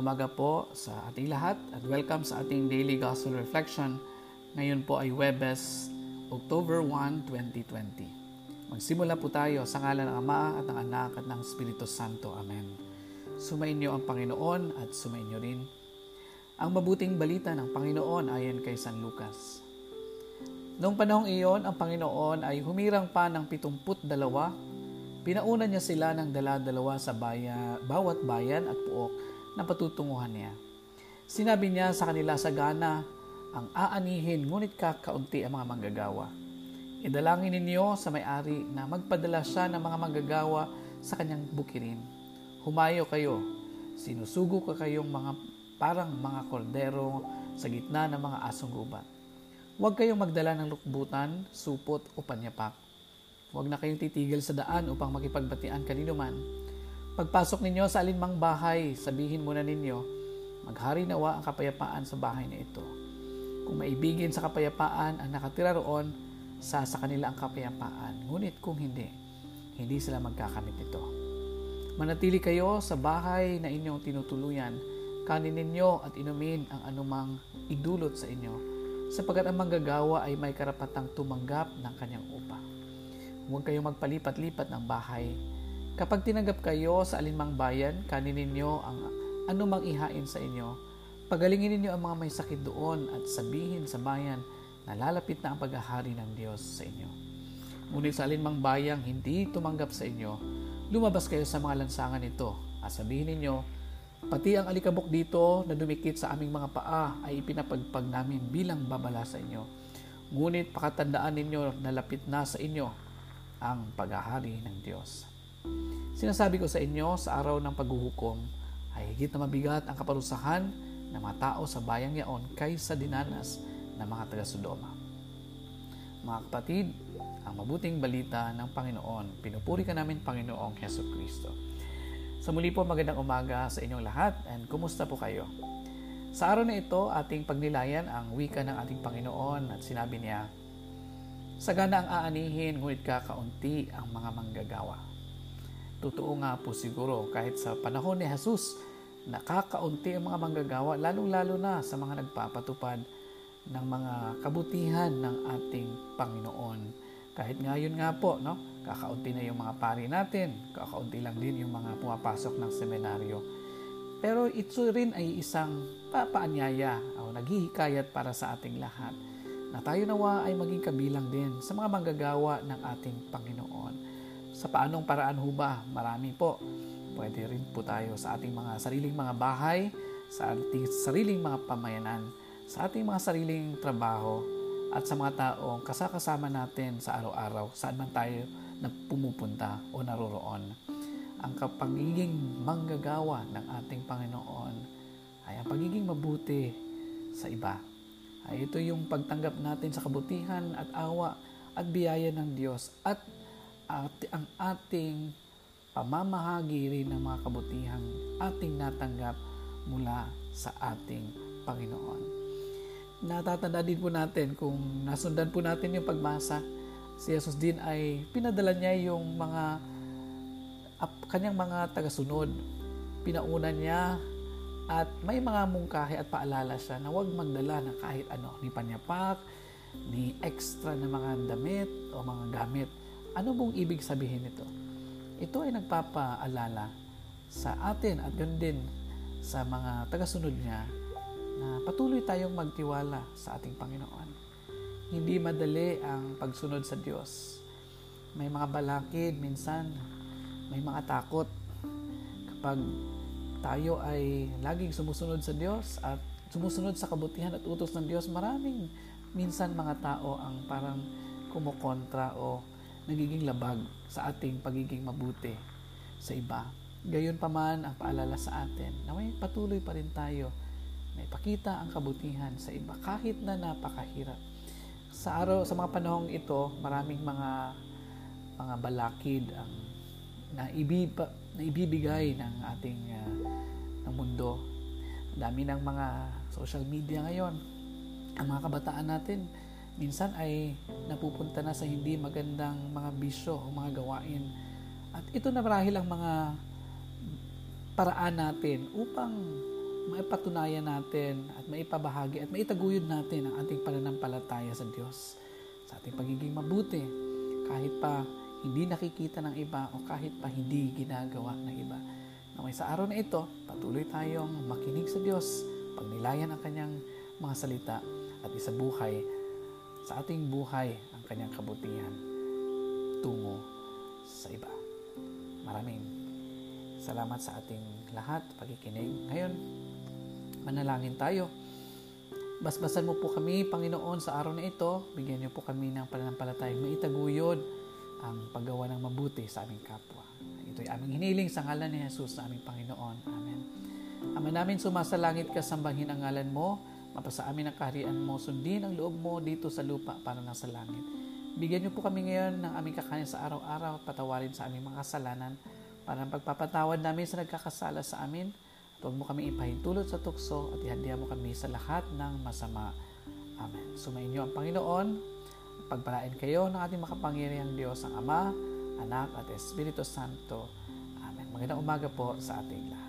Magandang umaga po sa ating lahat at welcome sa ating Daily Gospel Reflection. Ngayon po ay Webes, October 1, 2020. Magsimula po tayo sa ngalan ng Ama at ng Anak at ng Espiritu Santo. Amen. Sumain niyo ang Panginoon at sumain niyo rin ang mabuting balita ng Panginoon ayon kay San Lucas. Noong panahong iyon, ang Panginoon ay humirang pa ng pitumput dalawa Pinauna niya sila ng dala-dalawa sa baya, bawat bayan at puok na patutunguhan niya. Sinabi niya sa kanila sa gana, ang aanihin ngunit kakaunti ang mga manggagawa. Idalangin ninyo sa may-ari na magpadala siya ng mga manggagawa sa kanyang bukirin. Humayo kayo, sinusugo ka kayong mga parang mga kordero sa gitna ng mga asong gubat. Huwag kayong magdala ng lukbutan, supot o panyapak Huwag na kayong titigil sa daan upang makipagbatian kanino man. Pagpasok ninyo sa alinmang bahay, sabihin muna ninyo, maghari nawa ang kapayapaan sa bahay na ito. Kung maibigin sa kapayapaan ang nakatira roon, sa sa kanila ang kapayapaan. Ngunit kung hindi, hindi sila magkakamit nito. Manatili kayo sa bahay na inyong tinutuluyan, kanin ninyo at inumin ang anumang idulot sa inyo, sapagkat ang manggagawa ay may karapatang tumanggap ng kanyang upa. Huwag kayong magpalipat-lipat ng bahay. Kapag tinanggap kayo sa alinmang bayan, kanin ninyo ang anumang ihain sa inyo. Pagalingin ninyo ang mga may sakit doon at sabihin sa bayan na lalapit na ang paghahari ng Diyos sa inyo. Ngunit sa alinmang bayang hindi tumanggap sa inyo, lumabas kayo sa mga lansangan nito at sabihin ninyo, pati ang alikabok dito na dumikit sa aming mga paa ay ipinapagpag namin bilang babala sa inyo. Ngunit pakatandaan ninyo na lapit na sa inyo ang paghahari ng Diyos. Sinasabi ko sa inyo sa araw ng paghuhukom ay higit na mabigat ang kaparusahan ng mga tao sa bayang yaon kaysa dinanas ng mga taga-Sodoma. Mga kapatid, ang mabuting balita ng Panginoon, pinupuri ka namin Panginoong Heso Kristo. Sa muli po magandang umaga sa inyong lahat and kumusta po kayo? Sa araw na ito, ating pagnilayan ang wika ng ating Panginoon at sinabi niya, Sagana ang aanihin, ngunit kakaunti ang mga manggagawa. Totoo nga po siguro kahit sa panahon ni Jesus, nakakaunti ang mga manggagawa, lalong-lalo na sa mga nagpapatupad ng mga kabutihan ng ating Panginoon. Kahit ngayon nga po, no, kakaunti na yung mga pari natin, kakaunti lang din yung mga pumapasok ng seminaryo. Pero ito rin ay isang papaanyaya o naghihikayat para sa ating lahat na tayo nawa ay maging kabilang din sa mga manggagawa ng ating Panginoon. Sa paanong paraan ho ba? Marami po. Pwede rin po tayo sa ating mga sariling mga bahay, sa ating sariling mga pamayanan, sa ating mga sariling trabaho, at sa mga taong kasakasama natin sa araw-araw, saan man tayo na pumupunta o naroroon. Ang pagiging manggagawa ng ating Panginoon ay ang pagiging mabuti sa iba ay ito yung pagtanggap natin sa kabutihan at awa at biyaya ng Diyos at, at ang ating pamamahagi rin ng mga kabutihan ating natanggap mula sa ating Panginoon. Natatanda din po natin kung nasundan po natin yung pagbasa, si Jesus din ay pinadala niya yung mga kanyang mga tagasunod. Pinauna niya at may mga mungkahi at paalala siya na huwag magdala ng kahit ano, ni panyapak, ni extra na mga damit o mga gamit. Ano bong ibig sabihin nito? Ito ay nagpapaalala sa atin at yun din sa mga tagasunod niya na patuloy tayong magtiwala sa ating Panginoon. Hindi madali ang pagsunod sa Diyos. May mga balakid minsan, may mga takot kapag tayo ay laging sumusunod sa Diyos at sumusunod sa kabutihan at utos ng Diyos, maraming minsan mga tao ang parang kumukontra o nagiging labag sa ating pagiging mabuti sa iba. Gayon pa man ang paalala sa atin na may patuloy pa rin tayo na ipakita ang kabutihan sa iba kahit na napakahirap. Sa araw, sa mga panahong ito, maraming mga mga balakid ang na, ibiba, na ibibigay ng ating uh, ng mundo. Dami ng mga social media ngayon. Ang mga kabataan natin minsan ay napupunta na sa hindi magandang mga bisyo o mga gawain. At ito na marahil ang mga paraan natin upang maipatunayan natin at maipabahagi at maitaguyod natin ang ating pananampalataya sa Diyos sa ating pagiging mabuti kahit pa hindi nakikita ng iba o kahit pa hindi ginagawa ng iba. Naway sa araw na ito, patuloy tayong makinig sa Diyos, pagnilayan ang kanyang mga salita at isabuhay sa ating buhay ang kanyang kabutihan tungo sa iba. Maraming salamat sa ating lahat, pagkikinig. Ngayon, manalangin tayo. Basbasan mo po kami, Panginoon, sa araw na ito. Bigyan niyo po kami ng pananampalatayang maitaguyod ang paggawa ng mabuti sa aming kapwa. Ito'y aming hiniling sa ngalan ni Jesus na aming Panginoon. Amen. Ama namin, sumasalangit ka, sambahin ang ngalan mo, mapasa amin ang kaharian mo, sundin ang loob mo dito sa lupa para nasa langit. Bigyan niyo po kami ngayon ng aming kakanin sa araw-araw, patawarin sa aming mga kasalanan, para ang pagpapatawad namin sa nagkakasala sa amin, at huwag mo kami ipahintulot sa tukso at ihandihan mo kami sa lahat ng masama. Amen. Sumayin niyo ang Panginoon, Pagpalain kayo ng ating makapangyarihang Diyos, ang Ama, Anak at Espiritu Santo. Amen. Magandang umaga po sa ating lahat.